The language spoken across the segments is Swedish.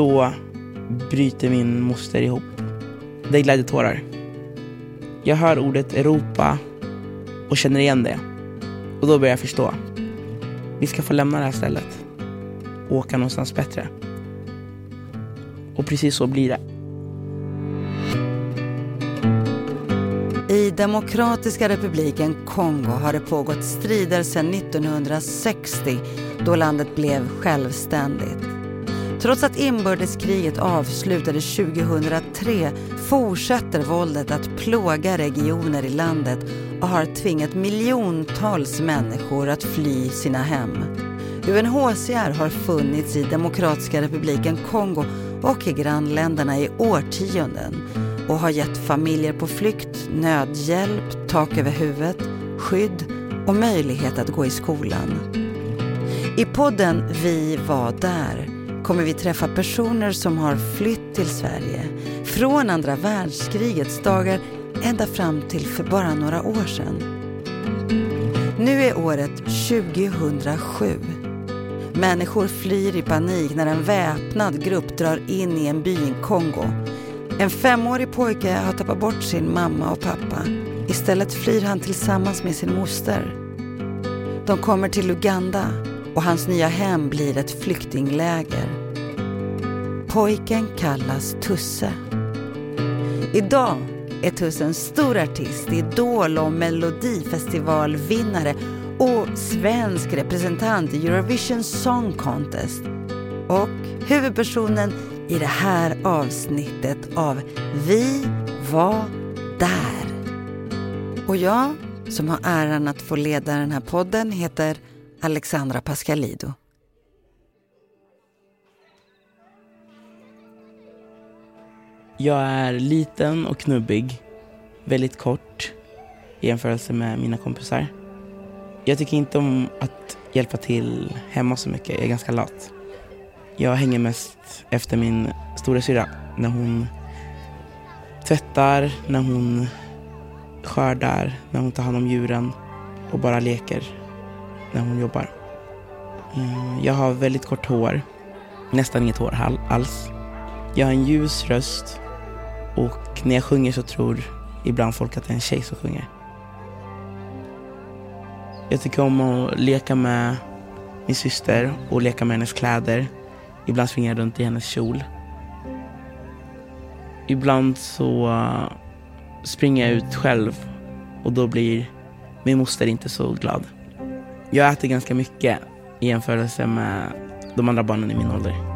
Då bryter min moster ihop. Det är glädjetårar. Jag hör ordet Europa och känner igen det. Och då börjar jag förstå. Vi ska få lämna det här stället och åka någonstans bättre. Och precis så blir det. I Demokratiska republiken Kongo har det pågått strider sedan 1960 då landet blev självständigt. Trots att inbördeskriget avslutades 2003 fortsätter våldet att plåga regioner i landet och har tvingat miljontals människor att fly sina hem. UNHCR har funnits i Demokratiska republiken Kongo och i grannländerna i årtionden och har gett familjer på flykt nödhjälp, tak över huvudet, skydd och möjlighet att gå i skolan. I podden Vi var där kommer vi träffa personer som har flytt till Sverige från andra världskrigets dagar ända fram till för bara några år sedan. Nu är året 2007. Människor flyr i panik när en väpnad grupp drar in i en by i Kongo. En femårig pojke har tappat bort sin mamma och pappa. Istället flyr han tillsammans med sin moster. De kommer till Uganda och hans nya hem blir ett flyktingläger. Pojken kallas Tusse. Idag är Tusse en stor artist, idol och melodifestivalvinnare och svensk representant i Eurovision Song Contest. Och huvudpersonen i det här avsnittet av Vi var där. Och jag som har äran att få leda den här podden heter Alexandra Pascalido. Jag är liten och knubbig, väldigt kort i jämförelse med mina kompisar. Jag tycker inte om att hjälpa till hemma så mycket, jag är ganska lat. Jag hänger mest efter min stora syra när hon tvättar, när hon skördar, när hon tar hand om djuren och bara leker när hon jobbar. Eh, jag har väldigt kort hår, nästan inget hår alls. Jag har en ljus röst och när jag sjunger så tror ibland folk att det är en tjej som sjunger. Jag tycker om att leka med min syster och leka med hennes kläder. Ibland springer jag runt i hennes kjol. Ibland så eh, springer jag ut själv och då blir min moster inte så glad. Jag äter ganska mycket i jämförelse med de andra barnen i min ålder.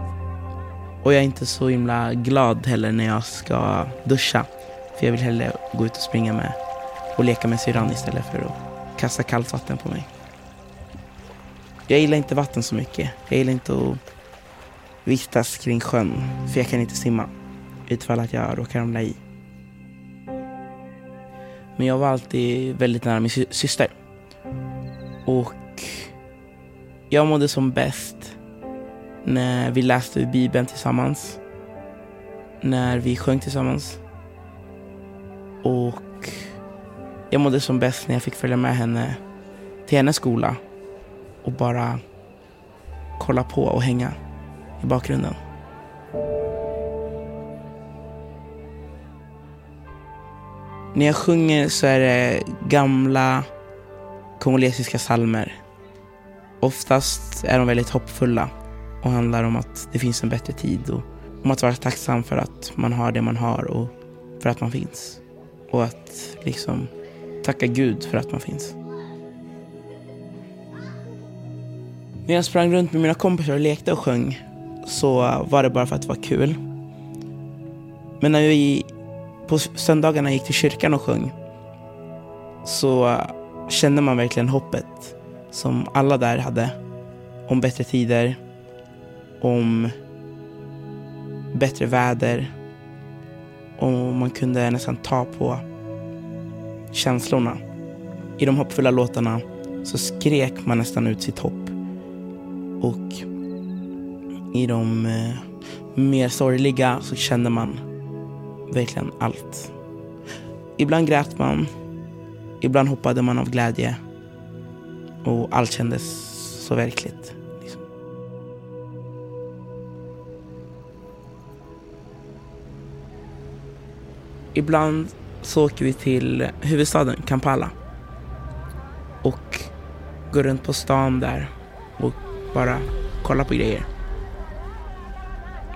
Och jag är inte så himla glad heller när jag ska duscha. För jag vill hellre gå ut och springa med och leka med syrran istället för att kasta kallt vatten på mig. Jag gillar inte vatten så mycket. Jag gillar inte att vistas kring sjön, för jag kan inte simma utifall att jag råkar ramla i. Men jag var alltid väldigt nära min sy syster. Och jag mådde som bäst när vi läste Bibeln tillsammans. När vi sjöng tillsammans. Och jag mådde som bäst när jag fick följa med henne till hennes skola och bara kolla på och hänga i bakgrunden. När jag sjunger så är det gamla kongolesiska salmer. Oftast är de väldigt hoppfulla och handlar om att det finns en bättre tid och om att vara tacksam för att man har det man har och för att man finns. Och att liksom tacka Gud för att man finns. När jag sprang runt med mina kompisar och lekte och sjöng så var det bara för att det var kul. Men när vi på söndagarna gick till kyrkan och sjöng så kände man verkligen hoppet som alla där hade om bättre tider, om bättre väder och man kunde nästan ta på känslorna. I de hoppfulla låtarna så skrek man nästan ut sitt hopp. Och i de eh, mer sorgliga så kände man verkligen allt. Ibland grät man, ibland hoppade man av glädje och allt kändes så verkligt. Ibland så åker vi till huvudstaden Kampala och går runt på stan där och bara kollar på grejer.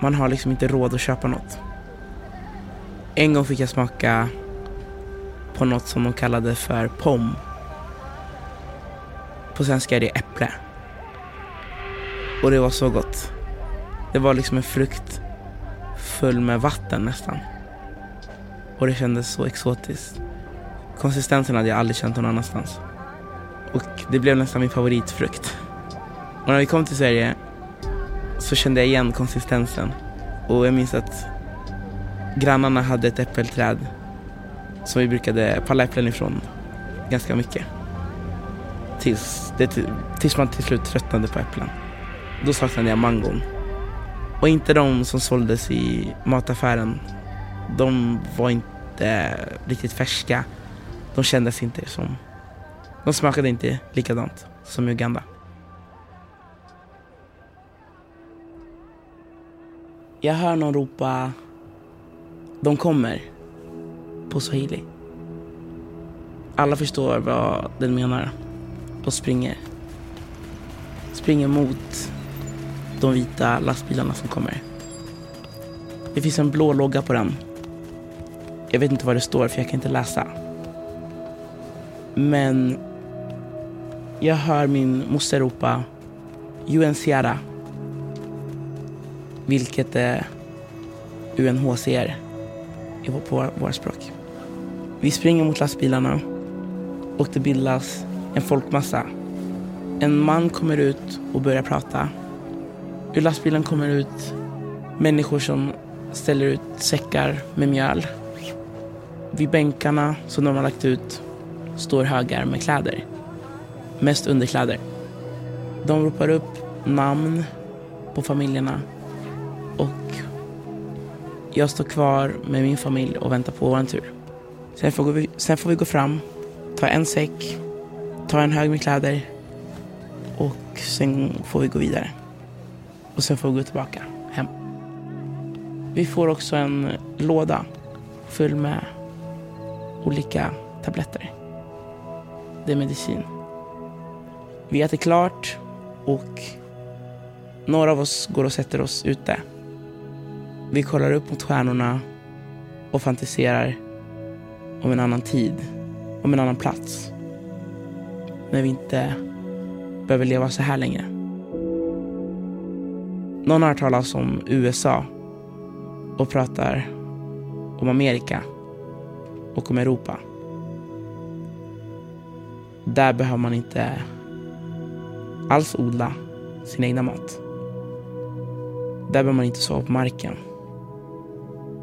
Man har liksom inte råd att köpa något. En gång fick jag smaka på något som de kallade för pom. På svenska är det äpple. Och det var så gott. Det var liksom en frukt full med vatten nästan. Och det kändes så exotiskt. Konsistensen hade jag aldrig känt någon annanstans. Och det blev nästan min favoritfrukt. Och när vi kom till Sverige så kände jag igen konsistensen. Och jag minns att grannarna hade ett äppelträd som vi brukade palla äpplen ifrån ganska mycket. Tills, det, tills man till slut tröttnade på äpplen. Då saknade jag mangon. Och inte de som såldes i mataffären. De var inte riktigt färska. De kändes inte som... De smakade inte likadant som i Uganda. Jag hör någon ropa De kommer på swahili. Alla förstår vad den menar och springer. Springer mot de vita lastbilarna som kommer. Det finns en blå logga på den. Jag vet inte vad det står för jag kan inte läsa. Men jag hör min moster ropa UNCR. Vilket eh, är UNHCR på vårt språk. Vi springer mot lastbilarna och det bildas en folkmassa. En man kommer ut och börjar prata. Ur lastbilen kommer ut människor som ställer ut säckar med mjöl. Vid bänkarna som de har lagt ut står högar med kläder. Mest underkläder. De ropar upp namn på familjerna och jag står kvar med min familj och väntar på vår tur. Sen får, vi, sen får vi gå fram, ta en säck, ta en hög med kläder och sen får vi gå vidare. Och sen får vi gå tillbaka hem. Vi får också en låda full med olika tabletter. Det är medicin. Vi äter klart och några av oss går och sätter oss ute. Vi kollar upp mot stjärnorna och fantiserar om en annan tid, om en annan plats. När vi inte behöver leva så här längre. Någon har hört talas om USA och pratar om Amerika och om Europa. Där behöver man inte alls odla sin egna mat. Där behöver man inte sova på marken.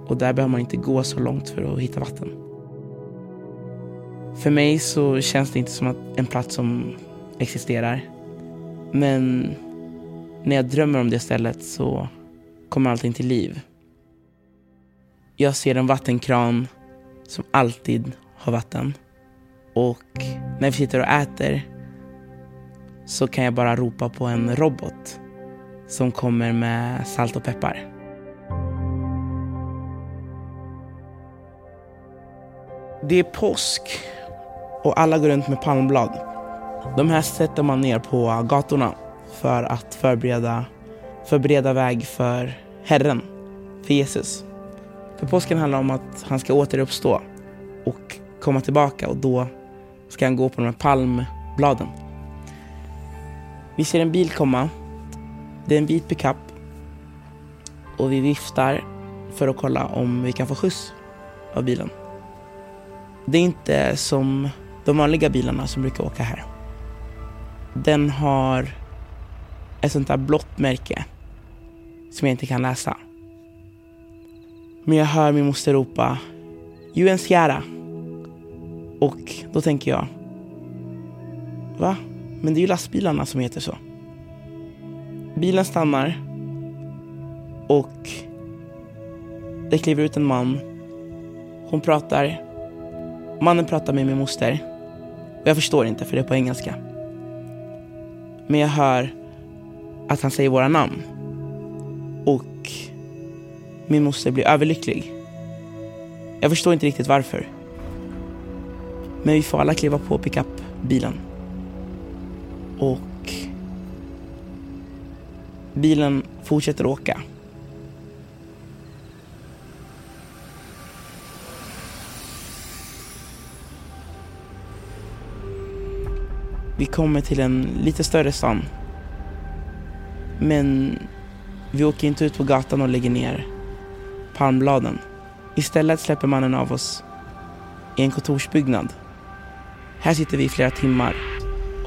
Och där behöver man inte gå så långt för att hitta vatten. För mig så känns det inte som att en plats som existerar. Men när jag drömmer om det stället så kommer allting till liv. Jag ser en vattenkran som alltid har vatten. Och när vi sitter och äter så kan jag bara ropa på en robot som kommer med salt och peppar. Det är påsk och alla går runt med palmblad. De här sätter man ner på gatorna för att förbereda, förbereda väg för Herren, för Jesus. För påsken handlar om att han ska återuppstå och komma tillbaka och då ska han gå på de här palmbladen. Vi ser en bil komma. Det är en vit pickup. Och vi viftar för att kolla om vi kan få skjuts av bilen. Det är inte som de vanliga bilarna som brukar åka här. Den har ett sånt där blått märke som jag inte kan läsa. Men jag hör min moster ropa UNCR. Och då tänker jag, va? Men det är ju lastbilarna som heter så. Bilen stannar och det kliver ut en man. Hon pratar. Mannen pratar med min moster. Och jag förstår inte för det är på engelska. Men jag hör att han säger våra namn. Och min moster blir överlycklig. Jag förstår inte riktigt varför. Men vi får alla kliva på pickupbilen. Och bilen fortsätter åka. Vi kommer till en lite större stan. Men vi åker inte ut på gatan och lägger ner palmbladen. Istället släpper mannen av oss i en kontorsbyggnad. Här sitter vi i flera timmar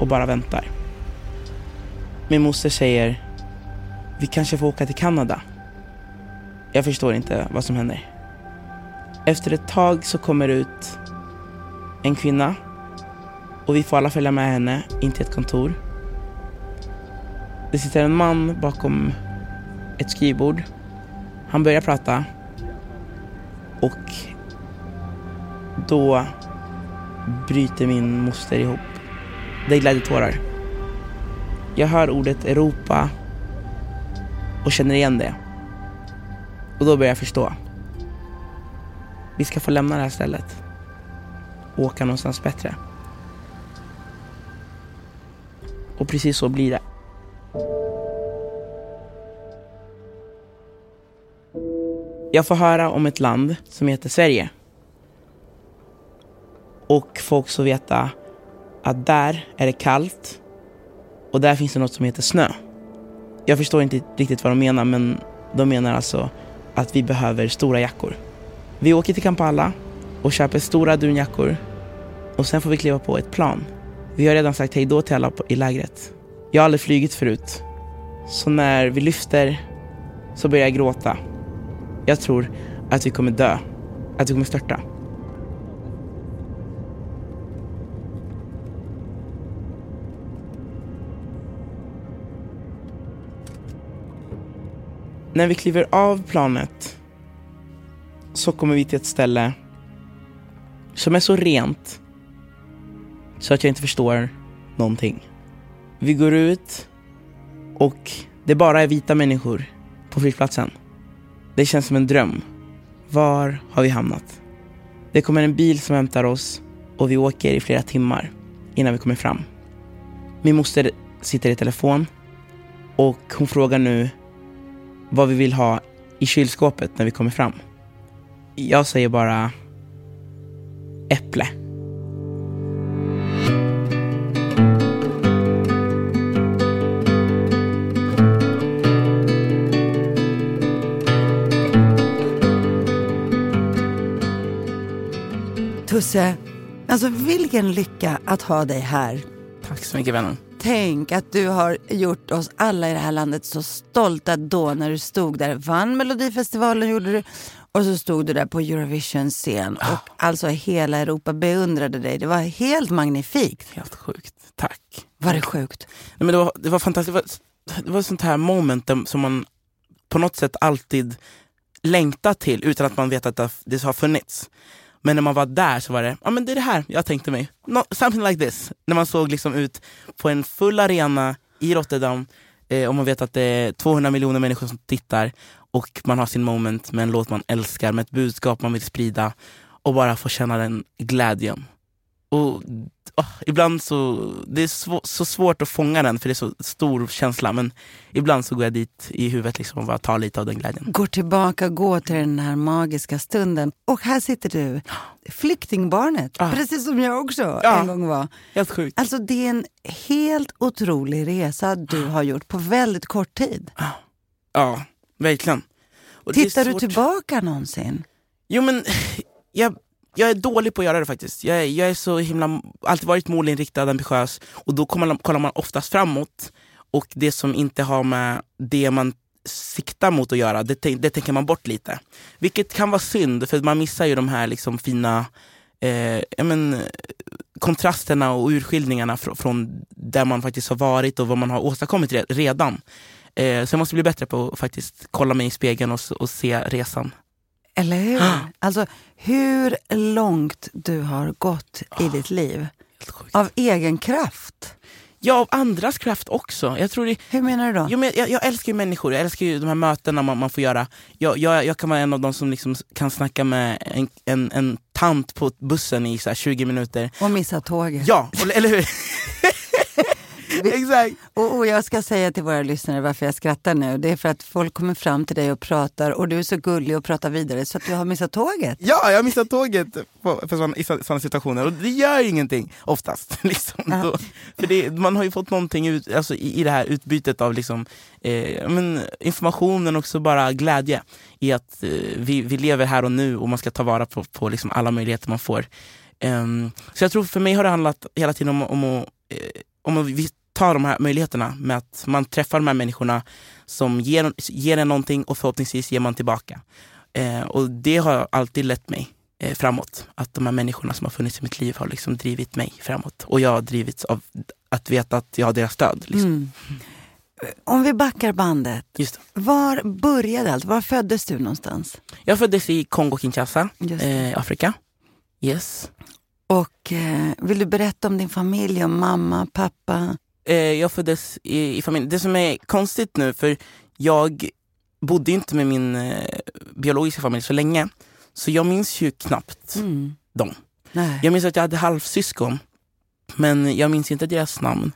och bara väntar. Min moster säger vi kanske får åka till Kanada. Jag förstår inte vad som händer. Efter ett tag så kommer det ut en kvinna och vi får alla följa med henne in till ett kontor. Det sitter en man bakom ett skrivbord. Han börjar prata och då bryter min moster ihop. Det är glädjetårar. Jag hör ordet Europa och känner igen det. Och då börjar jag förstå. Vi ska få lämna det här stället och åka någonstans bättre. Och precis så blir det. Jag får höra om ett land som heter Sverige. Och får också veta att där är det kallt och där finns det något som heter snö. Jag förstår inte riktigt vad de menar men de menar alltså att vi behöver stora jackor. Vi åker till Kampala och köper stora dunjackor och sen får vi kliva på ett plan. Vi har redan sagt hej då till alla i lägret. Jag har aldrig flugit förut. Så när vi lyfter så börjar jag gråta. Jag tror att vi kommer dö. Att vi kommer störta. När vi kliver av planet så kommer vi till ett ställe som är så rent så att jag inte förstår någonting. Vi går ut och det bara är vita människor på flygplatsen. Det känns som en dröm. Var har vi hamnat? Det kommer en bil som hämtar oss och vi åker i flera timmar innan vi kommer fram. Min moster sitter i telefon och hon frågar nu vad vi vill ha i kylskåpet när vi kommer fram. Jag säger bara äpple. Tusse, alltså vilken lycka att ha dig här. Tack så mycket vännen. Tänk att du har gjort oss alla i det här landet så stolta då när du stod där, vann Melodifestivalen gjorde du och så stod du där på Eurovision-scen och oh. alltså hela Europa beundrade dig. Det var helt magnifikt. Helt sjukt. Tack. Var det sjukt? Nej, men det, var, det var fantastiskt. Det var, det var sånt här moment som man på något sätt alltid längtar till utan att man vet att det har funnits. Men när man var där så var det, ja men det är det här jag tänkte mig. No, something like this. När man såg liksom ut på en full arena i Rotterdam eh, och man vet att det är 200 miljoner människor som tittar och man har sin moment med en låt man älskar, med ett budskap man vill sprida och bara få känna den glädjen. Och oh, ibland så, det är svår, så svårt att fånga den för det är så stor känsla men ibland så går jag dit i huvudet liksom och bara tar lite av den glädjen. Går tillbaka, går till den här magiska stunden och här sitter du, flyktingbarnet, ja. precis som jag också ja. en gång var. Helt sjukt. Alltså det är en helt otrolig resa du har gjort på väldigt kort tid. Ja, ja verkligen. Och Tittar du tillbaka någonsin? Jo men jag jag är dålig på att göra det faktiskt. Jag, jag är så himla, alltid varit målinriktad, ambitiös och då kollar man, kollar man oftast framåt och det som inte har med det man siktar mot att göra, det, det tänker man bort lite. Vilket kan vara synd, för man missar ju de här liksom fina eh, men, kontrasterna och urskiljningarna fr från där man faktiskt har varit och vad man har åstadkommit redan. Eh, så jag måste bli bättre på att faktiskt kolla mig i spegeln och, och se resan. Eller hur? Alltså hur långt du har gått i ditt liv. Av egen kraft. Ja, av andras kraft också. Jag tror det, Hur menar du då? Jo, men jag, jag älskar ju människor, jag älskar ju de här mötena man, man får göra. Jag, jag, jag kan vara en av de som liksom kan snacka med en, en, en tant på bussen i så här 20 minuter. Och missa tåget. Ja, eller hur? Exakt. Och, och jag ska säga till våra lyssnare varför jag skrattar nu. Det är för att folk kommer fram till dig och pratar och du är så gullig och pratar vidare så att du har missat tåget. Ja, jag har missat tåget på, för såna, i sådana situationer och det gör ingenting oftast. Liksom. Ja. Då, för det, man har ju fått någonting ut, alltså, i, i det här utbytet av liksom, eh, men, informationen och också bara glädje i att eh, vi, vi lever här och nu och man ska ta vara på, på liksom alla möjligheter man får. Ehm, så jag tror för mig har det handlat hela tiden om, om, att, eh, om att tar de här möjligheterna med att man träffar de här människorna som ger, ger en någonting och förhoppningsvis ger man tillbaka. Eh, och det har alltid lett mig eh, framåt. Att de här människorna som har funnits i mitt liv har liksom drivit mig framåt. Och jag har drivits av att veta att jag har deras stöd. Liksom. Mm. Om vi backar bandet. Var började allt? Var föddes du någonstans? Jag föddes i Kongo-Kinshasa, eh, Afrika. Yes. Och eh, vill du berätta om din familj, om mamma, pappa? Eh, jag föddes i, i familj. Det som är konstigt nu, för jag bodde inte med min eh, biologiska familj så länge. Så jag minns ju knappt Mm. dem. Nej. Jag minns att jag hade halvsyskon, men jag minns inte deras namn.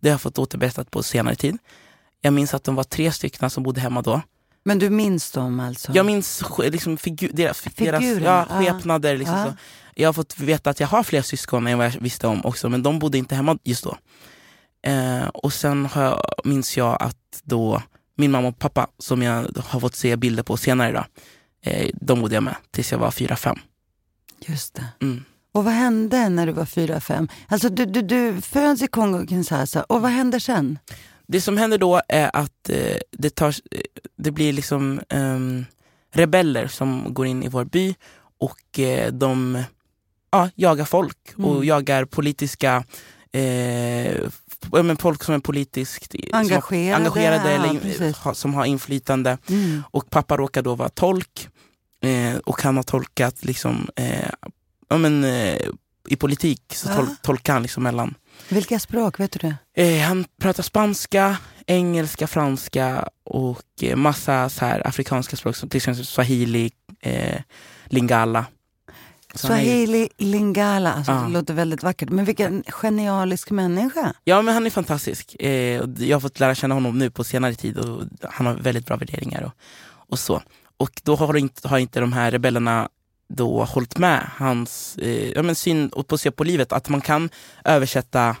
Det har jag fått återberättat på senare tid. Jag minns att de var tre stycken som bodde hemma då. Men du minns dem alltså? Jag minns liksom figu- deras, deras ja, skepnader. Liksom så. Jag har fått veta att jag har fler syskon än vad jag visste om också, men de bodde inte hemma just då. Eh, och sen har jag, minns jag att då min mamma och pappa, som jag har fått se bilder på senare idag, eh, de bodde jag med tills jag var fyra fem. Just det. Mm. Och vad hände när du var fyra, fem? Alltså du, du, du föds i Kongo-Kinshasa och vad händer sen? Det som händer då är att eh, det, tar, eh, det blir liksom ehm, rebeller som går in i vår by och eh, de ja, jagar folk och Mm. jagar politiska eh, men folk som är politiskt som har- Engagerade, engagerade ja, eller ha, som har inflytande. Mm. Och pappa råkar då vara tolk eh, och han har tolkat liksom, eh, ja, men, eh, i politik så tol, Ah. tolkar han liksom mellan Vilka språk, vet du det? Eh, han pratar spanska, engelska, franska och eh, massa så här afrikanska språk som till exempel swahili, eh, lingala. Swahili Lingala, alltså, Ja. det låter väldigt vackert. Men vilken genialisk människa. Ja men han är fantastisk. Eh, jag har fått lära känna honom nu på senare tid och han har väldigt bra värderingar och, och så. Och då har inte, har inte de här rebellerna då hållit med hans eh, ja, men syn på på livet, att man kan översätta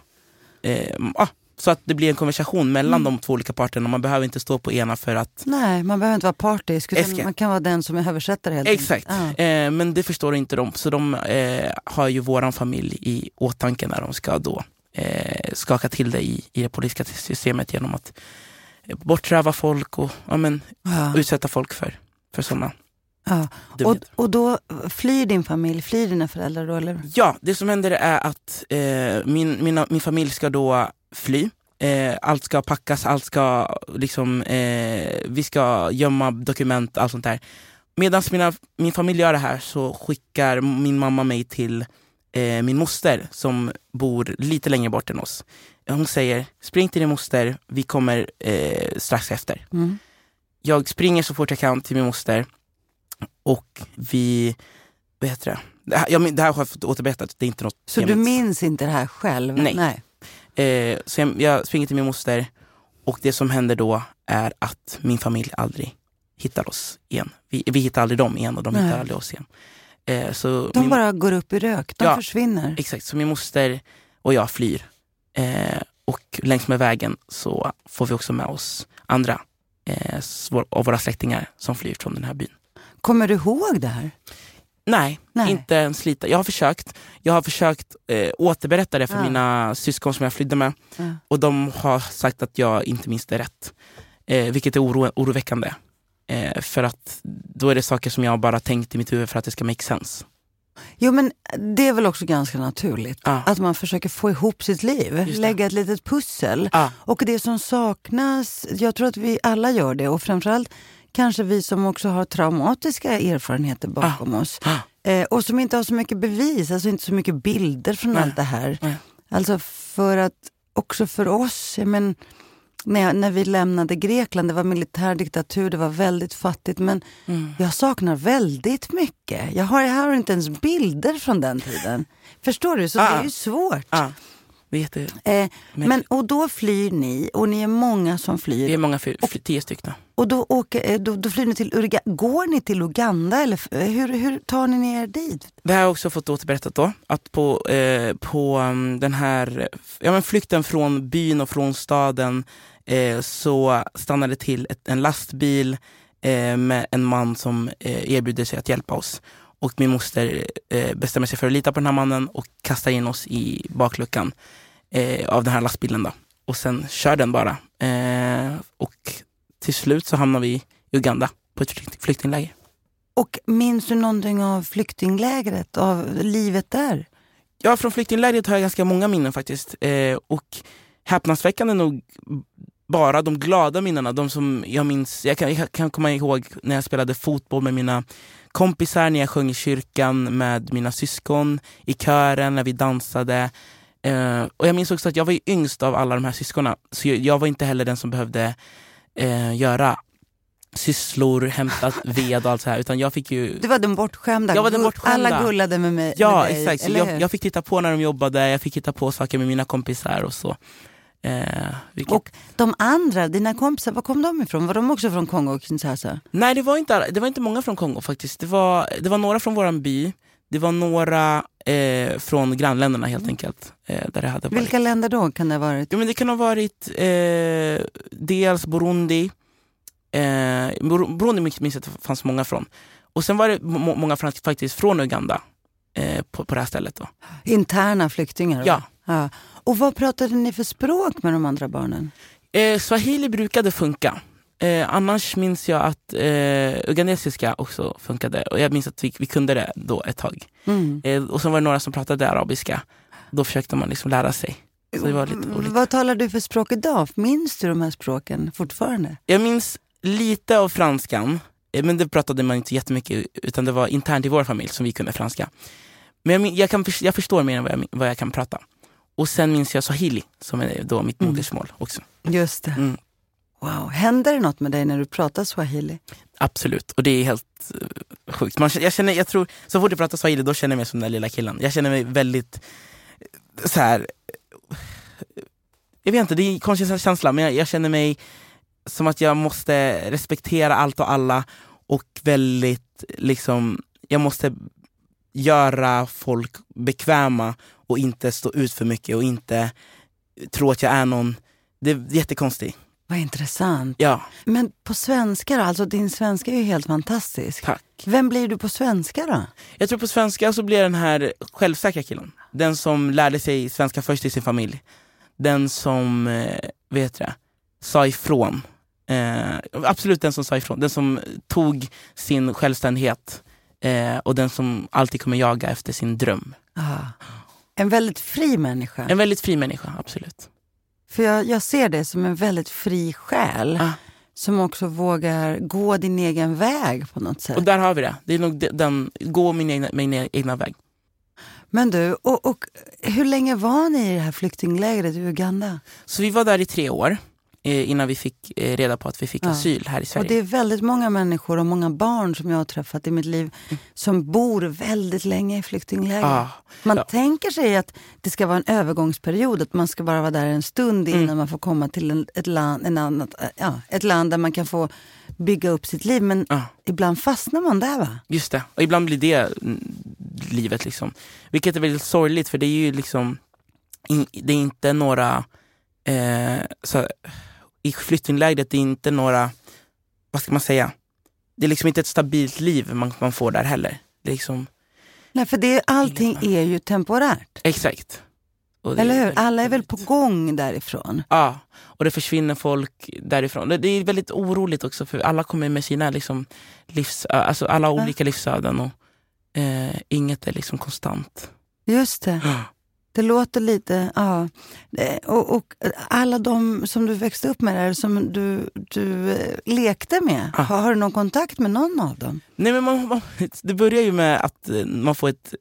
eh, ah, så att det blir en konversation mellan Mm. de två olika parterna. Man behöver inte stå på ena för att Nej, man behöver inte vara partisk, utan man kan vara den som är översättare helt Exakt. Ja. eh, men det förstår inte de. Så de eh, har ju våran familj i åtanke när de ska då eh, skaka till det i, i det politiska systemet genom att eh, bortröva folk och ja, men, Ja. utsätta folk för, för sådana Ja. Och, och då flyr din familj, flyr dina föräldrar då eller? Ja, det som händer är att eh, min, mina, min familj ska då fly. Eh, allt ska packas, allt ska liksom, eh, vi ska gömma dokument, allt sånt där. Medan mina, min familj gör det här så skickar min mamma mig till eh, min moster som bor lite längre bort än oss. Hon säger, spring till din moster, vi kommer eh, strax efter. Mm. Jag springer så fort jag kan till min moster och vi, vad heter det? Det här, jag, det här har jag fått återberättat, det är inte något Så du minns. inte det här själv? Nej. Eh, så jag, jag springer till min moster och det som händer då är att min familj aldrig hittar oss igen. Vi, vi hittar aldrig dem igen och de Nej. hittar aldrig oss igen. Eh, så De min, bara går upp i rök, de Ja. försvinner. Exakt, så min moster och jag flyr. Eh, och längs med vägen så får vi också med oss andra eh, av våra släktingar som flyr från den här byn. Kommer du ihåg det här? Nej, Nej. inte ens lite. Jag har försökt, jag har försökt eh, återberätta det för Ja. mina syskon som jag flydde med. Ja. Och de har sagt att jag inte minns det rätt. Eh, vilket är oro, oroväckande. Eh, för att då är det saker som jag bara tänkt i mitt huvud för att det ska make sense. Jo men det är väl också ganska naturligt. Ja. Att man försöker få ihop sitt liv, lägga ett litet pussel. Och det som saknas, jag tror att vi alla gör det och framförallt kanske vi som också har traumatiska erfarenheter bakom oss. Ah. Eh, och som inte har så mycket bevis, alltså inte så mycket bilder från Nej. allt det här. Nej. Alltså för att också för oss. Men, när, när vi lämnade Grekland, det var militärdiktatur, det var väldigt fattigt. Men Mm. jag saknar väldigt mycket. Jag har, jag har inte ens bilder från den tiden. Förstår du? Så det Ah. är ju svårt. Jätte... Eh, Men- och då flyr ni, och ni är många som flyr. Vi är många, fyr, fy- tio stycken. Och då, åker, eh, då, då flyr ni till Uganda. Går ni till Uganda eller f- hur, hur tar ni ner dit? Det har jag också fått återberättat då, att på, eh, på um, den här ja, men flykten från byn och från staden eh, så stannade till ett, en lastbil eh, med en man som eh, erbjuder sig att hjälpa oss. Och min moster eh, bestämmer sig för att lita på den här mannen och kastar in oss i bakluckan eh, av den här lastbilen. Då. Och sen kör den bara. Eh, och till slut så hamnar vi i Uganda på ett flykt- flyktingläger. Och minns du någonting av flyktinglägret, av livet där? Ja, från flyktinglägret har jag ganska många minnen faktiskt. Eh, och häpnadsväckande nog bara de glada minnena. De som jag minns, jag kan, jag kan komma ihåg när jag spelade fotboll med mina kompisar, när jag sjöng i kyrkan med mina syskon, i kören, när vi dansade. Eh, och jag minns också att jag var ju yngst av alla de här syskonen. Så jag, jag var inte heller den som behövde eh, göra sysslor, hämta ved och allt så här. Utan jag fick ju Du var den bortskämda. Jag var den bortskämda. Alla gullade med mig. Ja, med dig, exakt. Jag, jag fick titta på när de jobbade, jag fick hitta på saker med mina kompisar och så. Eh, vilket... Och de andra, dina kompisar, var kom de ifrån? Var de också från Kongo och Kinshasa? Nej, det var, inte, det var inte många från Kongo faktiskt. Det var, det var några från våran by, det var några eh, från grannländerna helt enkelt. Eh, där det hade varit. Vilka länder då kan det ha varit? Jo, men det kan ha varit eh, dels Burundi, eh, Bur- Burundi minns jag att det fanns många från. Och sen var det må- många från, faktiskt från Uganda eh, på, på det här stället. Då. Interna flyktingar? Ja. ja. Och vad pratade ni för språk med de andra barnen? Eh, Swahili brukade funka. Eh, annars minns jag att eh, ugandesiska också funkade. Och jag minns att vi, vi kunde det då ett tag. Mm. Eh, och sen var det några som pratade arabiska. Då försökte man liksom lära sig. Så det var lite olika. Vad talar du för språk idag? Minns du de här språken fortfarande? Jag minns lite av franskan. eh, Men det pratade man inte jättemycket utan det var internt i vår familj som vi kunde franska. Men jag, jag, kan, jag förstår mer än vad jag, vad jag kan prata. Och sen minns jag swahili som är då mitt Mm. modersmål också. Just det. Mm. Wow. Händer det något med dig när du pratar swahili? Absolut, och det är helt eh, sjukt. Man, jag, känner, jag tror, så fort jag pratar swahili då känner jag mig som den där lilla killen. Jag känner mig väldigt eh, så här. eh, Jag vet inte, det är en konstig känsla men jag, jag känner mig som att jag måste respektera allt och alla och väldigt liksom, jag måste göra folk bekväma och inte stå ut för mycket och inte tro att jag är någon, det är jättekonstigt. Vad intressant. Ja, Men på svenska då? Alltså din svenska är ju helt fantastisk. tack. Vem blir du på svenska då? Jag tror på svenska så blir den här självsäkra killen. Den som lärde sig svenska först i sin familj. Den som, eh, vet det, sa ifrån. Eh, absolut den som sa ifrån. Den som tog sin självständighet. Eh, och den som alltid kommer jaga efter sin dröm. Ah. En väldigt fri människa. En väldigt fri människa, absolut. För jag, jag ser det som en väldigt fri själ. Ah. Som också vågar gå din egen väg på något sätt. Och där har vi det. Det är nog de- den, gå min egna, min egna väg. Men du, och, och hur länge var ni i det här flyktinglägret i Uganda? Så vi var där i tre år. Eh, innan vi fick eh, reda på att vi fick Ja. asyl här i Sverige. Och det är väldigt många människor och många barn som jag har träffat i mitt liv som bor väldigt länge i flyktingläger. ah. Man Ja. tänker sig att det ska vara en övergångsperiod, att man ska bara vara där en stund innan Mm. man får komma till en, ett, land, en annat, ja, ett land där man kan få bygga upp sitt liv. Men Ah. ibland fastnar man där va? Just det, och ibland blir det mm, livet liksom. Vilket är väldigt sorgligt för det är ju liksom, in, det är inte några, eh, så, i flyktinglägret är inte några, vad ska man säga, det är liksom inte ett stabilt liv man, man får där heller. Det är liksom, Nej, för det, allting är ju temporärt. exakt. Eller hur? Alla är väl på gång därifrån? Ja, och det försvinner folk därifrån. Det, är väldigt oroligt också för alla kommer med sina liksom, livs, alltså alla Ja. olika livsöden och eh, inget är liksom konstant. Just det. Det låter lite... Ja. Eh, Och, och alla de som du växte upp med, där, som du, du eh, lekte med, Ja. har, har du någon kontakt med någon av dem? Nej, men man, man, det börjar ju med att eh, man får ett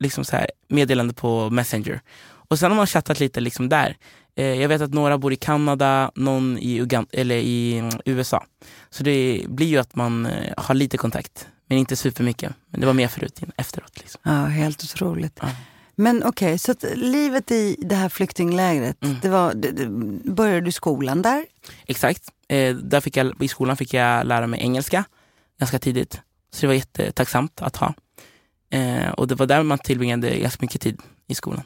liksom så här meddelande på Messenger. Och sen har man chattat lite liksom där. Jag vet att några bor i Kanada, någon i, Ugan eller i mm, USA. Så det blir ju att man har lite kontakt, men inte supermycket. Men det var mer förut efteråt. Liksom. Ja, helt otroligt. Ja. Men okej, okay, så livet i det här flyktinglägret, Mm. det var, det, det, började du skolan där? Exakt. Eh, där fick jag, I skolan fick jag lära mig engelska ganska tidigt. Så det var jättetacksamt att ha. Eh, och det var där man tillbringade ganska mycket tid i skolan.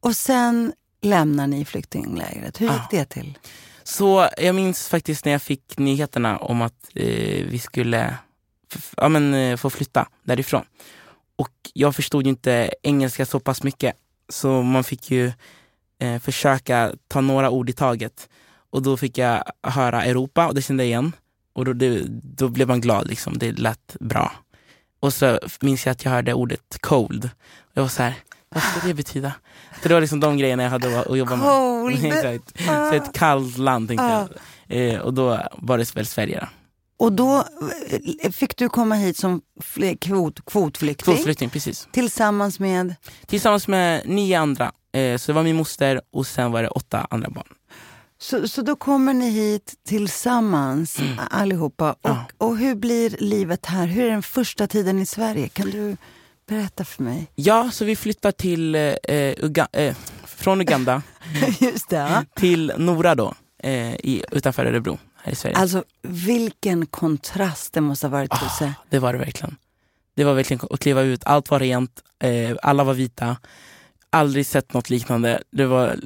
Och sen lämnar ni flyktinglägret. Hur gick Ja. det till? Så jag minns faktiskt när jag fick nyheterna om att eh, vi skulle ja, men, eh, få flytta därifrån. Och jag förstod ju inte engelska så pass mycket. Så man fick ju eh, försöka ta några ord i taget. Och då fick jag höra Europa och det kände jag igen. Och då, det, då blev man glad, liksom. det lät bra. Och så minns jag att jag hörde ordet cold. Jag var så här, vad ska det betyda? För det var liksom de grejerna jag hade att jobba med. Cold! Så ett kallt land tänkte Ah. jag. Eh, och då var det väl Sverige då. Och då eh, fick du komma hit som kvot, kvotflykting Kvotflykting, precis. tillsammans med... Tillsammans med nio andra. Eh, så det var min moster och sen var det åtta andra barn. Så, så då kommer ni hit tillsammans allihopa. Och, Mm. Ja. och hur blir livet här? Hur är den första tiden i Sverige? Kan du berätta för mig? Ja, så vi flyttar till, eh, Uga- eh, från Uganda till Nora då, eh, i, utanför Örebro här i Sverige. Alltså vilken kontrast det måste ha varit Ah. Tusse. Det var det verkligen. Det var verkligen att kliva ut, allt var rent, eh, alla var vita. Aldrig sett något liknande. Det var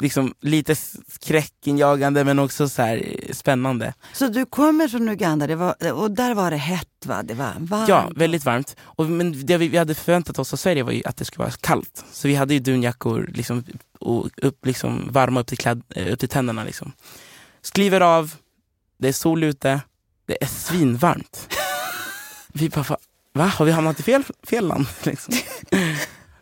liksom lite skräckinjagande men också så här eh, spännande. Så du kommer från Uganda det var, och där var det hett va? Det var varmt. Ja, väldigt varmt. Och, men det vi, vi hade förväntat oss av Sverige var att det skulle vara kallt. Så vi hade ju dunjackor liksom, och upp, liksom, varma upp till, kläd, eh, upp till tänderna. Liksom. Skriver av, det är sol ute, det är svinvarmt. vi bara, va? Har vi hamnat i fel, fel land? Liksom.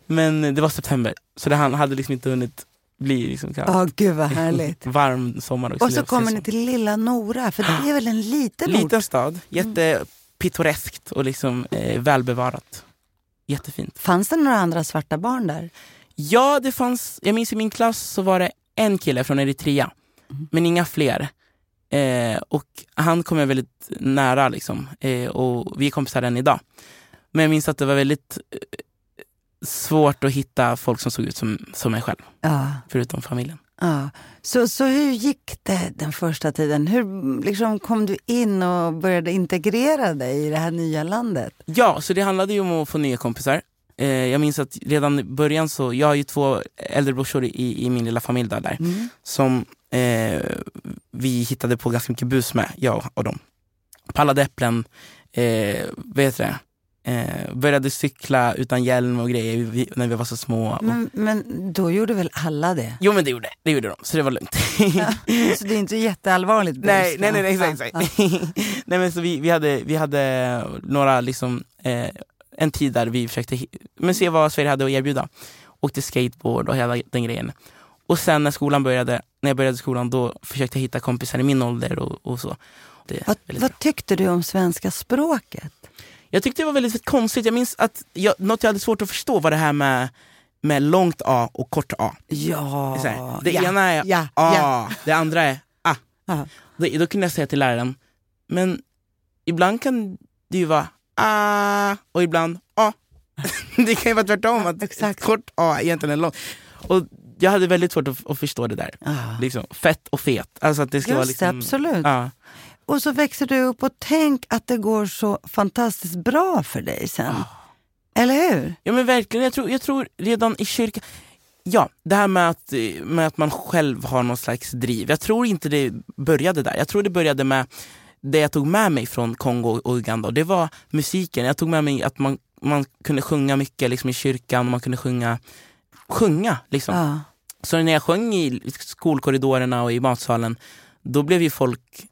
Men det var september, så det hade liksom inte hunnit bli liksom, kallt. Ja, gud vad härligt. varm sommar också. Och så kommer ni till lilla Nora, för det är väl en liten, Liten ort? stad, jättepittoreskt och liksom, eh, välbevarat. Jättefint. Fanns det några andra svarta barn där? Ja, det fanns, jag minns i min klass så var det en kille från Eritrea, Mm. Men inga fler. Eh, och han kom jag väldigt nära liksom, eh, och vi är kompisar än idag. Men jag minns att det var väldigt eh, svårt att hitta folk som såg ut som, som mig själv, Ja. förutom familjen. ja. Så, så hur gick det den första tiden? Hur liksom, kom du in och började integrera dig i det här nya landet? Ja, så det handlade ju om att få nya kompisar. Eh, jag minns att redan i början så, jag har ju två äldre brorsor i, i min lilla familj där, där Mm. som eh, vi hittade på ganska mycket bus med, jag och dem. Pallade äpplen, eh, vad heter det? Eh, började cykla utan hjälm och grejer vi, när vi var så små. Men, men då gjorde väl alla det? jo men det gjorde, det gjorde de, så det var lugnt. Så det är inte jätteallvarligt? nej, nej, nej, nej, exakt. Ja, exakt. nej men så vi, vi, hade, vi hade några liksom, eh, en tid där vi försökte men se vad Sverige hade att erbjuda. Åkte skateboard och hela den grejen. Och sen när skolan började, när jag började skolan, då försökte jag hitta kompisar i min ålder och, och så. Vad, vad tyckte du om svenska språket? Jag tyckte det var väldigt konstigt. Jag minns att jag, något jag hade svårt att förstå var det här med, med långt A och kort A. Ja, här, det ja, ena är ja, A, ja. det andra är A. Då, då kunde jag säga till läraren, men ibland kan det ju vara A och ibland A. det kan ju vara tvärtom, att exakt. kort A egentligen är långt. Och jag hade väldigt svårt att, att förstå det där. Ja. Liksom, fett och fet. Alltså att det ska vara Just det, liksom, absolut. Ja. Och så växer du upp och tänk att det går så fantastiskt bra för dig sen. Eller hur? Ja men verkligen, jag tror, jag tror redan i kyrkan Ja, det här med att, med att man själv har någon slags driv. Jag tror inte det började där. Jag tror det började med det jag tog med mig från Kongo och Uganda. Det var musiken. Jag tog med mig att man, man kunde sjunga mycket liksom, i kyrkan. Man kunde sjunga, sjunga liksom. Ja. Så när jag sjöng i skolkorridorerna och i matsalen, då blev ju folk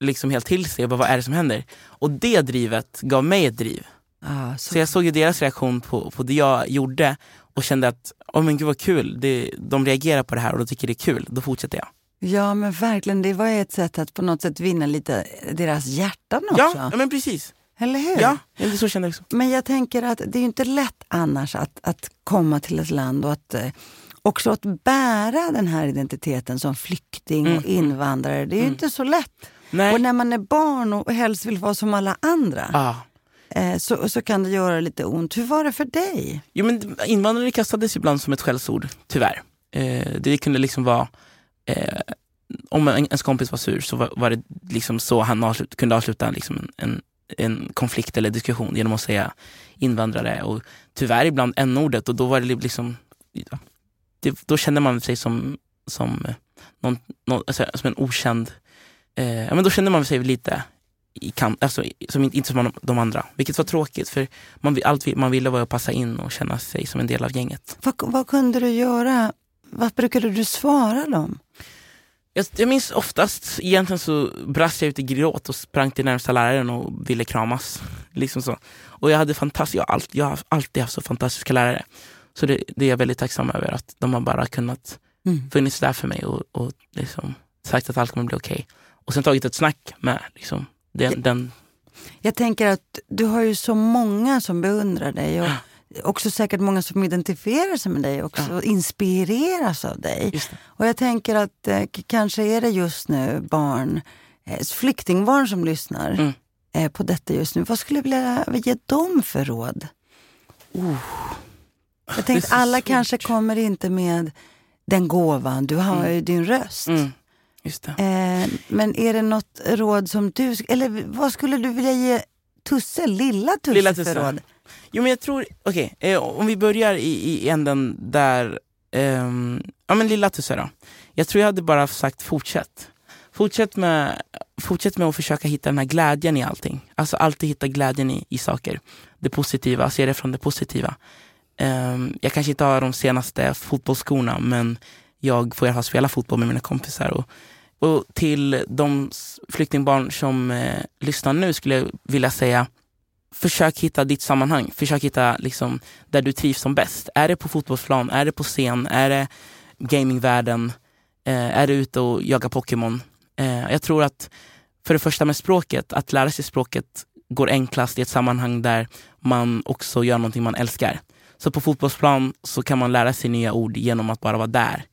liksom helt till sig. och bara, Vad är det som händer? Och det drivet gav mig ett driv. Ja, så, Så jag såg ju deras reaktion på, på det jag gjorde och kände att, åh men gud vad kul, det, de reagerar på det här och de tycker det är kul, då fortsätter jag. Ja, men verkligen. Det var ett sätt att på något sätt vinna lite deras hjärtan också. Ja, men precis. Eller hur? Ja, eller så kände jag också. Men jag tänker att det är inte lätt annars att, att komma till ett land och att, eh, också att bära den här identiteten som flykting och Mm, mm. invandrare, det är ju Mm. inte så lätt. Nej. Och när man är barn och helst vill vara som alla andra Ja. eh, så, så kan det göra lite ont. Hur var det för dig? Jo, men invandrare kastades ibland som ett skällsord, tyvärr. Eh, det kunde liksom vara, eh, om en, ens kompis var sur så var, var det liksom så han avslut, kunde avsluta liksom en, en, en konflikt eller diskussion genom att säga invandrare och tyvärr ibland n-ordet och då var det liksom, ja, det, då kände man sig som, som, eh, någon, någon, alltså, som en okänd, eh, ja, men då kände man sig lite i kant, alltså, som inte, inte som de- andra, vilket var tråkigt för man, allt man ville var att passa in och känna sig som en del av gänget. Vad, vad kunde du göra? Vad brukade du svara dem? Jag, jag minns oftast, egentligen så brast jag ut i gråt och sprang till närmsta läraren och ville kramas. Liksom så. Och jag hade fantastiskt, jag, allt, jag har alltid haft så fantastiska lärare. Så det, det är jag väldigt tacksam över, att de har bara kunnat Mm. funnits där för mig och, och liksom sagt att allt kommer bli okej. Och sen tagit ett snack med liksom, den, den Jag tänker att du har ju så många som beundrar dig och också säkert många som identifierar sig med dig och också inspireras av dig. Och jag tänker att eh, kanske är det just nu barn, eh, flyktingbarn som lyssnar Mm. eh, på detta just nu. Vad skulle du vilja ge dem för råd? Oh. Jag tänkte alla svårt. kanske kommer inte med den gåvan, du har ju din röst. Mm. Eh, men är det något råd som du, eller vad skulle du vilja ge Tusse, lilla Tusse, Lilla för Tusse. råd? Jo men jag tror, okej, eh, om vi börjar i, i änden där, eh, ja men lilla Tusse då. Jag tror jag hade bara sagt fortsätt. Fortsätt med, fortsätt med att försöka hitta den här glädjen i allting. Alltså alltid hitta glädjen i, i saker. Det positiva, se det från det positiva. Eh, jag kanske inte har de senaste fotbollsskorna men jag får i alla fall spela fotboll med mina kompisar. Och, och till de flyktingbarn som eh, lyssnar nu skulle jag vilja säga försök hitta ditt sammanhang. Försök hitta liksom, där du trivs som bäst. Är det på fotbollsplan? Är det på scen? Är det gamingvärlden? Eh, är det ute och jaga Pokémon? Eh, jag tror att för det första med språket, att lära sig språket går enklast i ett sammanhang där man också gör någonting man älskar. Så på fotbollsplan så kan man lära sig nya ord genom att bara vara där.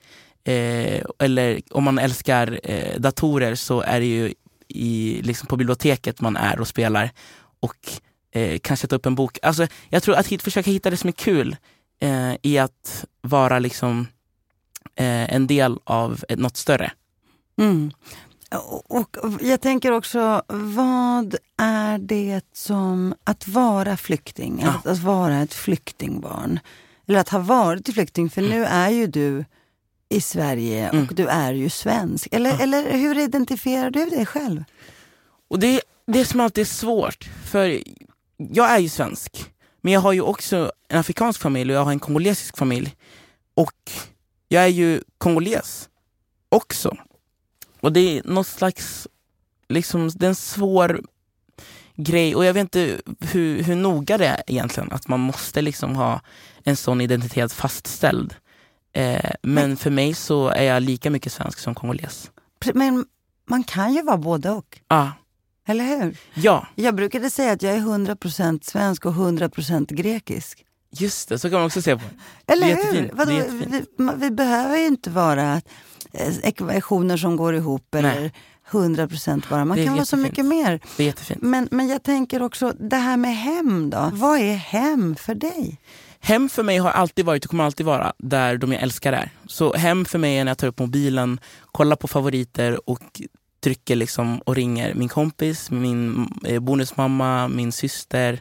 Eh, eller om man älskar eh, datorer så är det ju i, liksom på biblioteket man är och spelar. Och eh, kanske ta upp en bok. Alltså, jag tror att hit, försöka hitta det som är kul eh, i att vara liksom eh, en del av ett, något större. Mm. Och, och jag tänker också, vad är det som att vara flykting? Ja. Att, att vara ett flyktingbarn? Eller att ha varit flykting, för nu är ju du i Sverige och Mm. du är ju svensk. Eller, Ja. eller hur identifierar du dig själv? Och det, det som alltid är svårt, för jag är ju svensk, men jag har ju också en afrikansk familj och jag har en kongolesisk familj. Och jag är ju kongoles också. Och det är något slags, liksom, det är en svår grej och jag vet inte hur, hur noga det är egentligen, att man måste liksom ha en sån identitet fastställd. Eh, men för mig så är jag lika mycket svensk som kongoles. Men man kan ju vara både och, Ah, eller hur? ja, Jag brukade säga att jag är 100% svensk och 100% grekisk. just det, så kan man också se på. Eller Det är hur? jättefint. Vadå, Det är jättefint. vi, vi behöver ju inte vara eh, ekvationer som går ihop eller 100% bara. Man kan vara så jättefint. mycket mer. Det är jättefint. Men, men jag tänker också, det här med hem då? Vad är hem för dig? Hem för mig har alltid varit och kommer alltid vara där de jag älskar är. Så hem för mig är när jag tar upp mobilen, kollar på favoriter och trycker liksom och ringer min kompis, min eh, bonusmamma, min syster,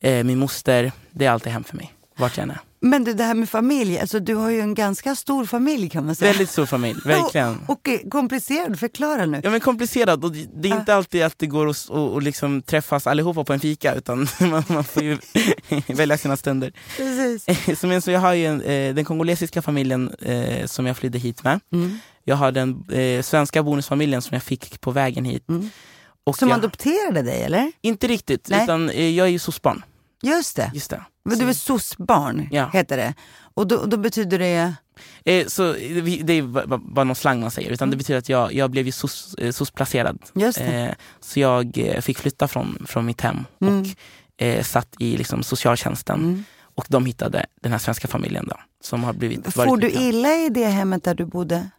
eh, min moster. Det är alltid hem för mig, vart jag än är. Men du, det här med familj, alltså du har ju en ganska stor familj kan man säga. Väldigt stor familj, verkligen. Och eh, komplicerad, förklara nu. Ja men komplicerad och det är inte alltid att det går att och, och liksom träffas allihopa på en fika utan man, man får ju välja sina stunder. Precis. Som en, så jag har ju en, den kongolesiska familjen eh, som jag flydde hit med. Mm. Jag har den eh, svenska bonusfamiljen som jag fick på vägen hit. Mm. Och Som jag, adopterade dig eller? inte riktigt, Nej. utan eh, jag är ju soc-barn. Just det. Just det. Men Du är soc-barn, Ja. heter det. Och då, då betyder det... Eh, så eh, det är ba- ba- bara någon slang man säger, utan det betyder att jag, jag blev ju soc- eh, soc-placerad. Just det. Eh, så jag eh, fick flytta från, från mitt hem Mm. och eh, satt i liksom, socialtjänsten. Mm. Och de hittade den här svenska familjen då. Som har blivit, Får du illa i det hemmet där du bodde?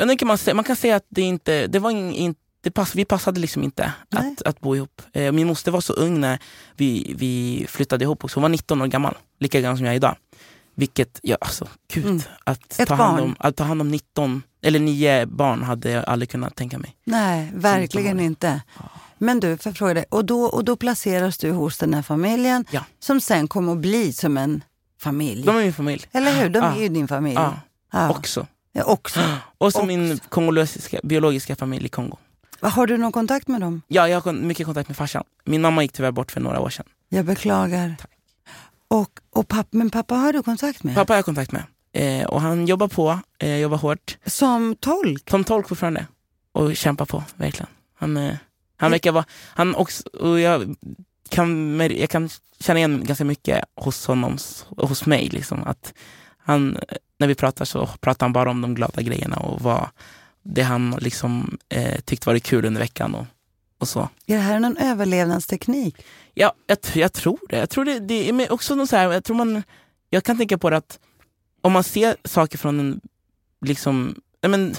Ja, nu kan man, man kan säga att det inte, det var in, in, pass, vi passade liksom inte Nej. att, att bo ihop. Eh, min moster var så ung när vi, vi flyttade ihop också. Hon var 19 år gammal, lika gammal som jag är idag. Vilket, ja alltså gud. Mm. Att, Ett ta hand barn. om, att ta hand om 19, eller 9 barn hade jag aldrig kunnat tänka mig. Nej, verkligen inte. Men du, får jag fråga dig, och då, och då placeras du hos den här familjen Ja. som sen kommer att bli som en familj. De är min familj. Eller hur? De Ja. är ju din familj. Ja, Ja. också. Ja, också. Och som Också. min kongolesiska, biologiska familj i Kongo. Har du någon kontakt med dem? Ja, jag har mycket kontakt med farsan. Min mamma gick tyvärr bort för några år sedan. Jag beklagar. Och, och pappa, men pappa har du kontakt med? Pappa har jag kontakt med. Eh, och han jobbar på, eh, jobbar hårt. Som tolk? Som tolk fortfarande. Och kämpar på, verkligen. Han, eh, han verkar vara, han också, och jag kan, jag kan känna igen ganska mycket hos honom, hos mig. Liksom, att han, när vi pratar så pratar han bara om de glada grejerna och vad det han liksom, eh, tyckte var kul under veckan och, och så. Är det här någon överlevnadsteknik? Ja, jag, jag tror det. Jag tror det, det är också någon så här, jag tror man, jag kan tänka på det att om man ser saker från en, liksom, men,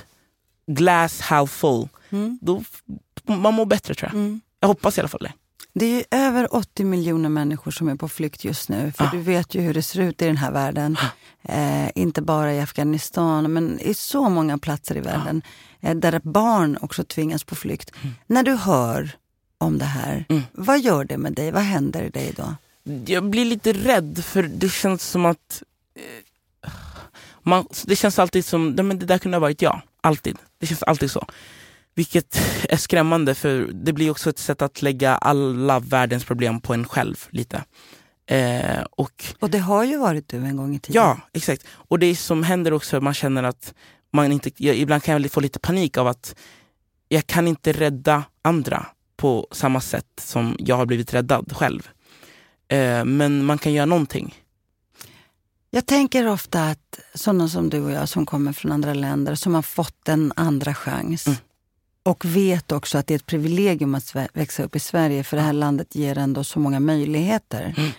glass half full, Mm. då man mår bättre tror jag. Mm. Jag hoppas i alla fall det. Det är över 80 miljoner människor som är på flykt just nu. För Ah. du vet ju hur det ser ut i den här världen. Eh, inte bara i Afghanistan, men i så många platser i världen. Eh, där barn också tvingas på flykt. När du hör om det här, Mm. vad gör det med dig? Vad händer i dig då? Jag blir lite rädd för det känns som att eh, man, det känns alltid som, nej men det där kunde ha varit jag. Alltid. Det känns alltid så. Vilket är skrämmande för det blir också ett sätt att lägga alla världens problem på en själv lite. Eh, och Och det har ju varit du en gång i tiden. Ja, exakt. Och det som händer också, man känner att man inte, jag, ibland kan jag få lite panik av att jag kan inte rädda andra på samma sätt som jag har blivit räddad själv. Eh, men man kan göra någonting. Jag tänker ofta att sådana som du och jag som kommer från andra länder, som har fått en andra chans Mm. Och vet också att det är ett privilegium att växa upp i Sverige, för det här landet ger ändå så många möjligheter. Mm.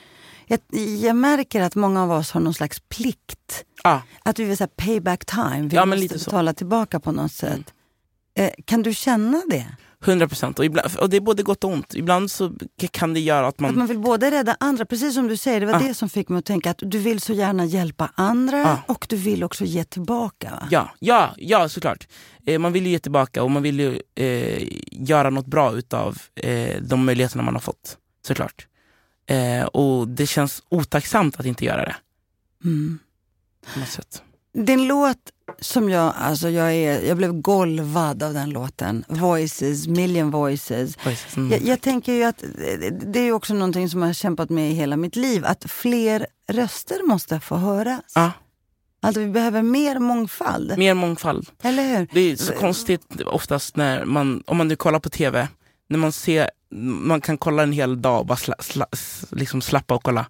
Jag, jag märker att många av oss har någon slags plikt. Ja, Att vi vill säga payback time. Vi Ja, måste lite så. betala tillbaka på något sätt. Eh, kan du känna det? 100 procent. Och, ibland- och det är både gott och ont. Ibland så kan det göra att man... Att man vill både rädda andra, precis som du säger, det var Ah. det som fick mig att tänka att du vill så gärna hjälpa andra Ah. och du vill också ge tillbaka. Va? Ja, ja, ja såklart. Eh, man vill ju ge tillbaka och man vill ju eh, göra något bra utav eh, de möjligheterna man har fått. Såklart. Eh, och det känns otacksamt att inte göra det. Mm. På något sätt. Din låt som jag, alltså jag, är, jag blev golvad av den låten. Voices, Million Voices. Mm. Jag, jag tänker ju att det- är också någonting som jag har kämpat med i hela mitt liv. Att fler röster måste få höras. Ja, Alltså vi behöver mer mångfald. mer mångfald. Eller hur? Det är så konstigt oftast när man, om man nu kollar på tv, när man ser, man kan kolla en hel dag och bara sla, sla, liksom slappa och kolla.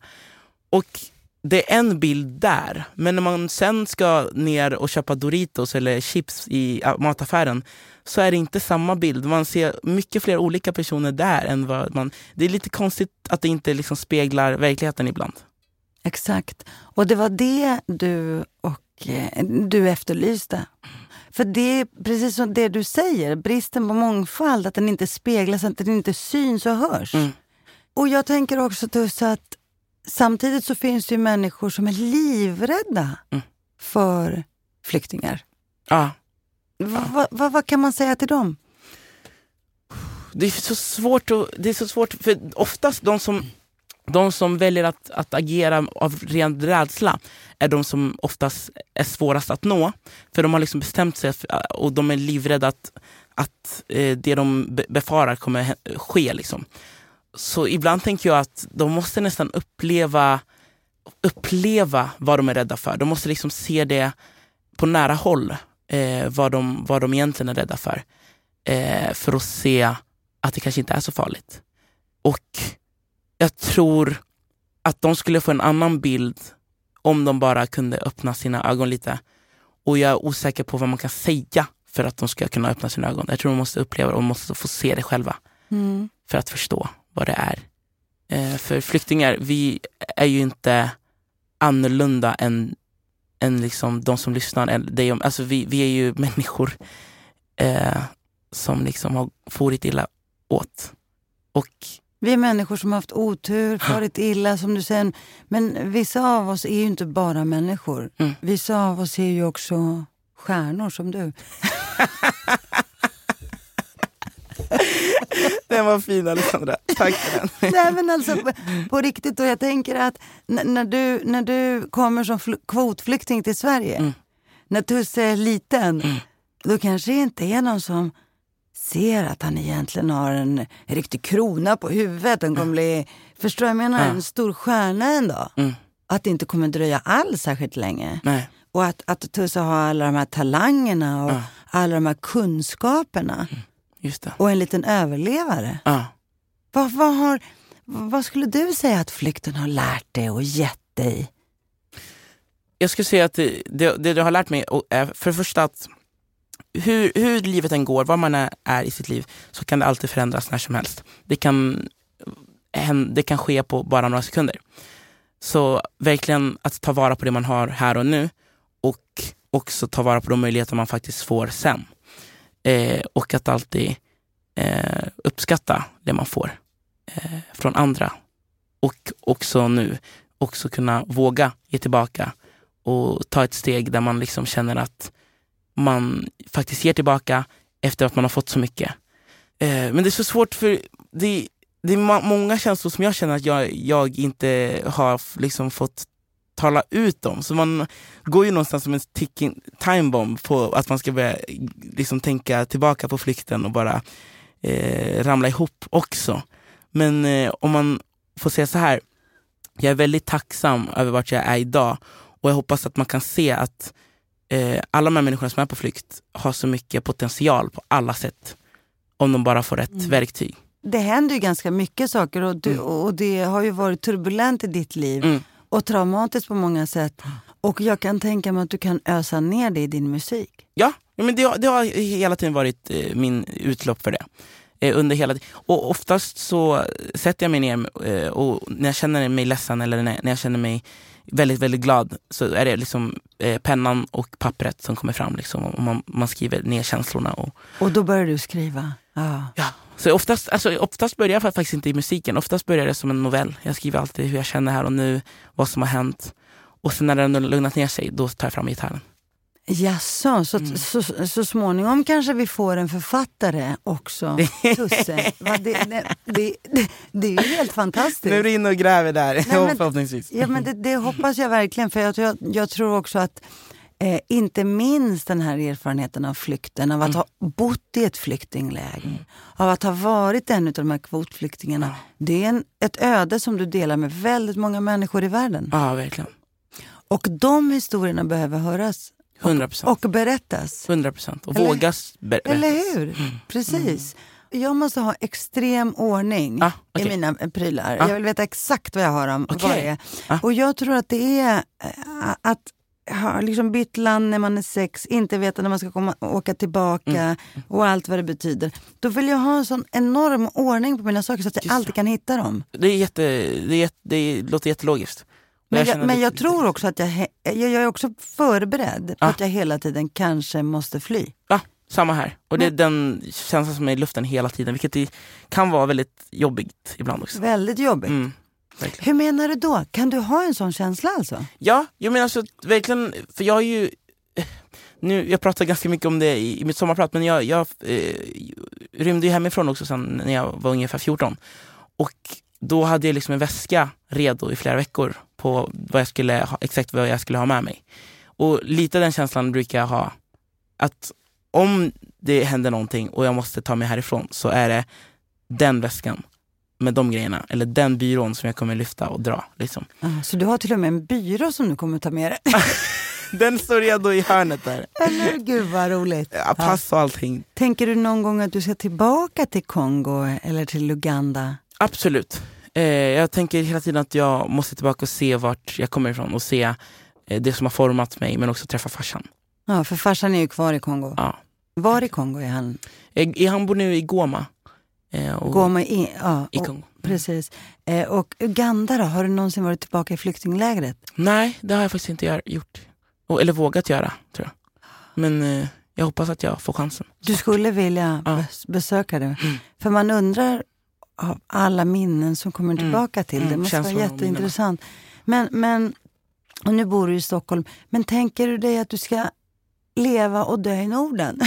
Och det är en bild där, men när man sen ska ner och köpa Doritos eller chips i mataffären så är det inte samma bild. Man ser mycket fler olika personer där än vad man... Det är lite konstigt att det inte liksom speglar verkligheten ibland. Exakt. Och det var det du och eh, du efterlyste. För det är precis som det du säger, bristen på mångfald, att den inte speglas, att den inte syns och hörs. Mm. Och jag tänker också Tusse, att samtidigt så finns det ju människor som är livrädda Mm. för flyktingar. Ja, Va- va- va- vad kan man säga till dem? det är så svårt, att, det är så svårt för oftast de som, de som väljer att, att agera av ren rädsla är de som oftast är svårast att nå. För de har liksom bestämt sig för, och de är livrädda att, att eh, det de be- befarar kommer ske. Liksom. Så ibland tänker jag att de måste nästan uppleva, uppleva vad de är rädda för. De måste liksom se det på nära håll, eh, vad, de, vad de egentligen är rädda för. Eh, för att se att det kanske inte är så farligt. Och jag tror att de skulle få en annan bild om de bara kunde öppna sina ögon lite. Och jag är osäker på vad man kan säga för att de ska kunna öppna sina ögon. Jag tror de måste uppleva det och måste få se det själva Mm. för att förstå vad det är. Eh, för flyktingar, vi är ju inte annorlunda än, än liksom de som lyssnar. Än. Alltså vi, vi är ju människor eh, som liksom har farit illa åt. Och Vi är människor som har haft otur, farit illa som du säger. Men vissa av oss är ju inte bara människor. Mm. Vissa av oss är ju också stjärnor som du. den var fin Alexandra, tack för den. Nej men alltså på, riktigt, och jag tänker att när du, när du kommer som fl- kvotflykting till Sverige, Mm. när Tusse är liten, då kanske det inte är någon som ser att han egentligen har en riktig krona på huvudet. Han kommer bli, förstår jag menar, Ja. en stor stjärna en dag. Mm. Att det inte kommer dröja alls särskilt länge. Nej. Och att, att Tusse har alla de här talangerna och Ja. alla de här kunskaperna. Just det. Och en liten överlevare. Ja. Vad, vad, har, vad skulle du säga att flykten har lärt dig och gett dig? Jag skulle säga att det, det, det du har lärt mig är för det första att hur, hur livet än går, var man är, är i sitt liv, så kan det alltid förändras när som helst. Det kan, det kan ske på bara några sekunder. Så verkligen att ta vara på det man har här och nu och också ta vara på de möjligheter man faktiskt får sen. Eh, och att alltid eh, uppskatta det man får eh, från andra. Och också nu, också kunna våga ge tillbaka och ta ett steg där man liksom känner att man faktiskt ger tillbaka efter att man har fått så mycket. Eh, men det är så svårt för det, det är ma- många känslor som jag känner att jag, jag inte har liksom fått tala ut om. Så man går ju någonstans som en ticking time bomb på att man ska börja liksom tänka tillbaka på flykten och bara eh, ramla ihop också. Men eh, om man får säga så här, jag är väldigt tacksam över vart jag är idag och jag hoppas att man kan se att eh, alla de här människorna som är på flykt har så mycket potential på alla sätt. Om de bara får rätt Mm. verktyg. Det händer ju ganska mycket saker och, du, och det har ju varit turbulent i ditt liv Mm. Och traumatiskt på många sätt. Och jag kan tänka mig att du kan ösa ner det i din musik. Ja, men det, har- det har hela tiden varit eh, min utlopp för det. Eh, under hela, och oftast så sätter jag mig ner eh, och när jag känner mig ledsen eller när, när jag känner mig väldigt, väldigt glad så är det liksom eh, pennan och pappret som kommer fram. Liksom, och man, man skriver ner känslorna. Och, Och då börjar du skriva. Ja. ja. Så oftast, alltså, oftast börjar jag faktiskt inte i musiken, oftast börjar det som en novell. Jag skriver alltid hur jag känner här och nu, vad som har hänt. Och sen när den har lugnat ner sig, då tar jag fram gitarren. Jaså, så, Mm. så, så, så småningom kanske vi får en författare också, Tusse. Va, det, det, det, det, är ju helt fantastiskt. Nu är du inne och gräver där, men- förhoppningsvis. Ja, men det, det hoppas jag verkligen. För jag, jag, jag tror också att eh, inte minst den här erfarenheten av flykten, av att ha bott i ett flyktingläger, av att ha varit en av de här kvotflyktingarna. Det är en, ett öde som du delar med väldigt många människor i världen. Ja, verkligen. Och de historierna behöver höras 100 procent. och berättas. 100 procent. Och Eller- vågas ber- berättas. Eller hur? Precis. Jag måste ha extrem ordning Ah, okej. i mina eh, prylar. Ah. Jag vill veta exakt vad jag har om Okej. varje. Ah. Och jag tror att det är eh, att ha liksom bytt land när man är sex, inte veta när man ska komma, åka tillbaka Mm. och allt vad det betyder. Då vill jag ha en sån enorm ordning på mina saker så att jag Just alltid kan hitta dem. Det, är jätte, det, är jätte, det låter jättelogiskt. Men jag, men det- jag tror också att jag, jag, jag är också förberedd på Ah. att jag hela tiden kanske måste fly. Ja, samma här. Och det är Men- den känslan som är i luften hela tiden, vilket kan vara väldigt jobbigt ibland också. Väldigt jobbigt. Mm, verkligen. Hur menar du då? Kan du ha en sån känsla alltså? Ja, jag menar alltså verkligen, för jag är ju nu, jag pratar ganska mycket om det i, i mitt sommarprat, men jag, jag eh, rymde ju hemifrån också sen när jag var ungefär 14. Och då hade jag liksom en väska redo i flera veckor på vad jag skulle ha, exakt vad jag skulle ha med mig. Och lite den känslan brukar jag ha, att om det händer någonting och jag måste ta mig härifrån så är det den väskan med de grejerna, eller den byrån som jag kommer lyfta och dra. Liksom. Ah, Så du har till och med en byrå som du kommer ta med dig? Den står redo i hörnet där. Eller gud vad roligt. Ja, pass och allting. Tänker du någon gång att du ska tillbaka till Kongo eller till Uganda? Absolut. Eh, jag tänker hela tiden att jag måste tillbaka och se vart jag kommer ifrån och se eh, det som har format mig men också träffa farsan. Ja, för farsan är ju kvar i Kongo. Ja. Var i Kongo är han? Eh, Han bor nu i Goma. Eh, och, Goma i, ja, I och, Kongo. precis. Eh, och Uganda då, har du någonsin varit tillbaka i flyktinglägret? Nej, det har jag faktiskt inte gjort. Eller vågat göra, tror jag. Men eh, jag hoppas att jag får chansen. Du skulle vilja Ja. besöka det? Mm. För man undrar av alla minnen som kommer Mm. tillbaka till det. Det Mm, måste vara känslorna och jätteintressant. Men, men, och nu bor du i Stockholm, men tänker du dig att du ska leva och dö i Norden?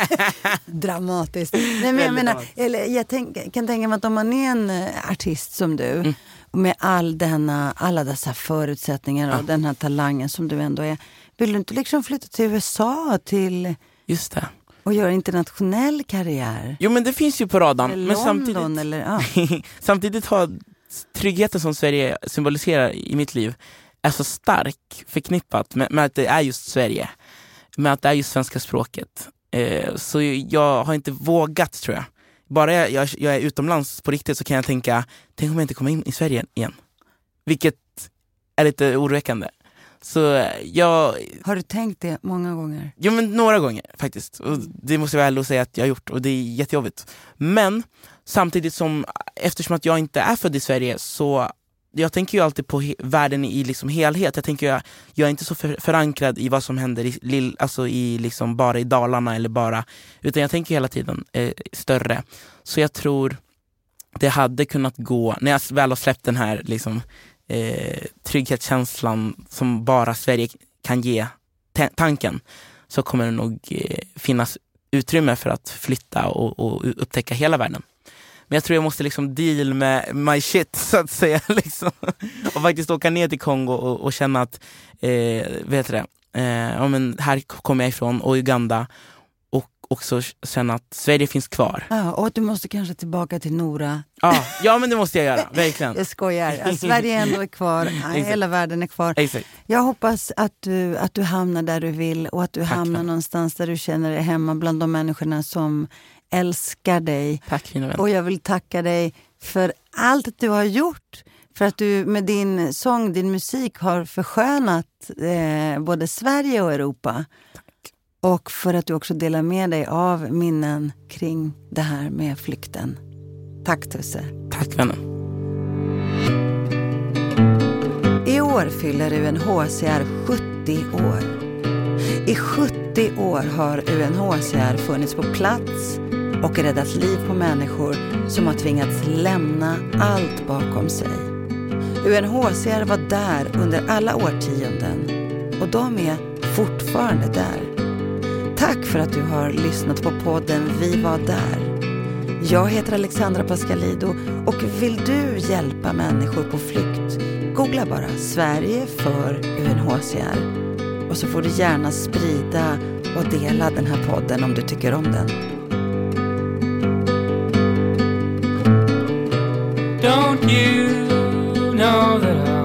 Dramatiskt. Nej, men jag, menar, eller, jag tänk, kan tänka mig att om man är en eh, artist som du, Mm. med all denna, alla dessa förutsättningar och Ja. den här talangen som du ändå är, vill du inte liksom flytta till USA till, Just det. och göra internationell karriär? Jo men det finns ju på radarn. Eller Men London samtidigt, eller ja. samtidigt har tryggheten som Sverige symboliserar i mitt liv är så stark förknippat med, med att det är just Sverige. Med att det är just svenska språket. Eh, så jag har inte vågat tror jag. Bara jag, jag, jag är utomlands på riktigt så kan jag tänka, tänk om jag inte kommer in i Sverige igen. Vilket är lite oroväckande. Så eh, jag, Har du tänkt det många gånger? Jo men några gånger faktiskt. Och det måste jag och säga att jag har gjort och det är jättejobbigt. Men samtidigt som, eftersom att jag inte är född i Sverige så jag tänker ju alltid på he- världen i liksom helhet. Jag tänker jag, jag är inte så för, förankrad i vad som händer i, lill, alltså i liksom bara i Dalarna eller bara, utan jag tänker hela tiden eh, större. Så jag tror det hade kunnat gå, när jag väl har släppt den här liksom, eh, trygghetskänslan som bara Sverige kan ge tanken, så kommer det nog eh, finnas utrymme för att flytta och, och upptäcka hela världen. Men jag tror jag måste liksom deal med my shit så att säga. Liksom. Och faktiskt åka ner till Kongo och, och känna att, eh, vet du det, eh, ja, men här kommer jag ifrån och Uganda och också känna att Sverige finns kvar. Ja, och att du måste kanske tillbaka till Nora. Ja, ja men det måste jag göra, verkligen. Jag skojar. Ja, Sverige ändå är kvar, hela världen är kvar. Exakt. Jag hoppas att du, att du hamnar där du vill och att du Tack, hamnar någonstans där du känner dig hemma bland de människorna som älskar dig. Tack. Och jag vill tacka dig för allt du har gjort. För att du med din sång, din musik har förskönat eh, både Sverige och Europa. Och för att du också delar med dig av minnen kring det här med flykten. Tack Tusse. Tack vännen. I år fyller UNHCR 70 år. I 70 år har UNHCR funnits på plats och räddat liv på människor som har tvingats lämna allt bakom sig. UNHCR var där under alla årtionden och de är fortfarande där. Tack för att du har lyssnat på podden Vi var där. Jag heter Alexandra Pascalido och vill du hjälpa människor på flykt Googla bara Sverige för UNHCR och så får du gärna sprida och dela den här podden om du tycker om den. You know that I'll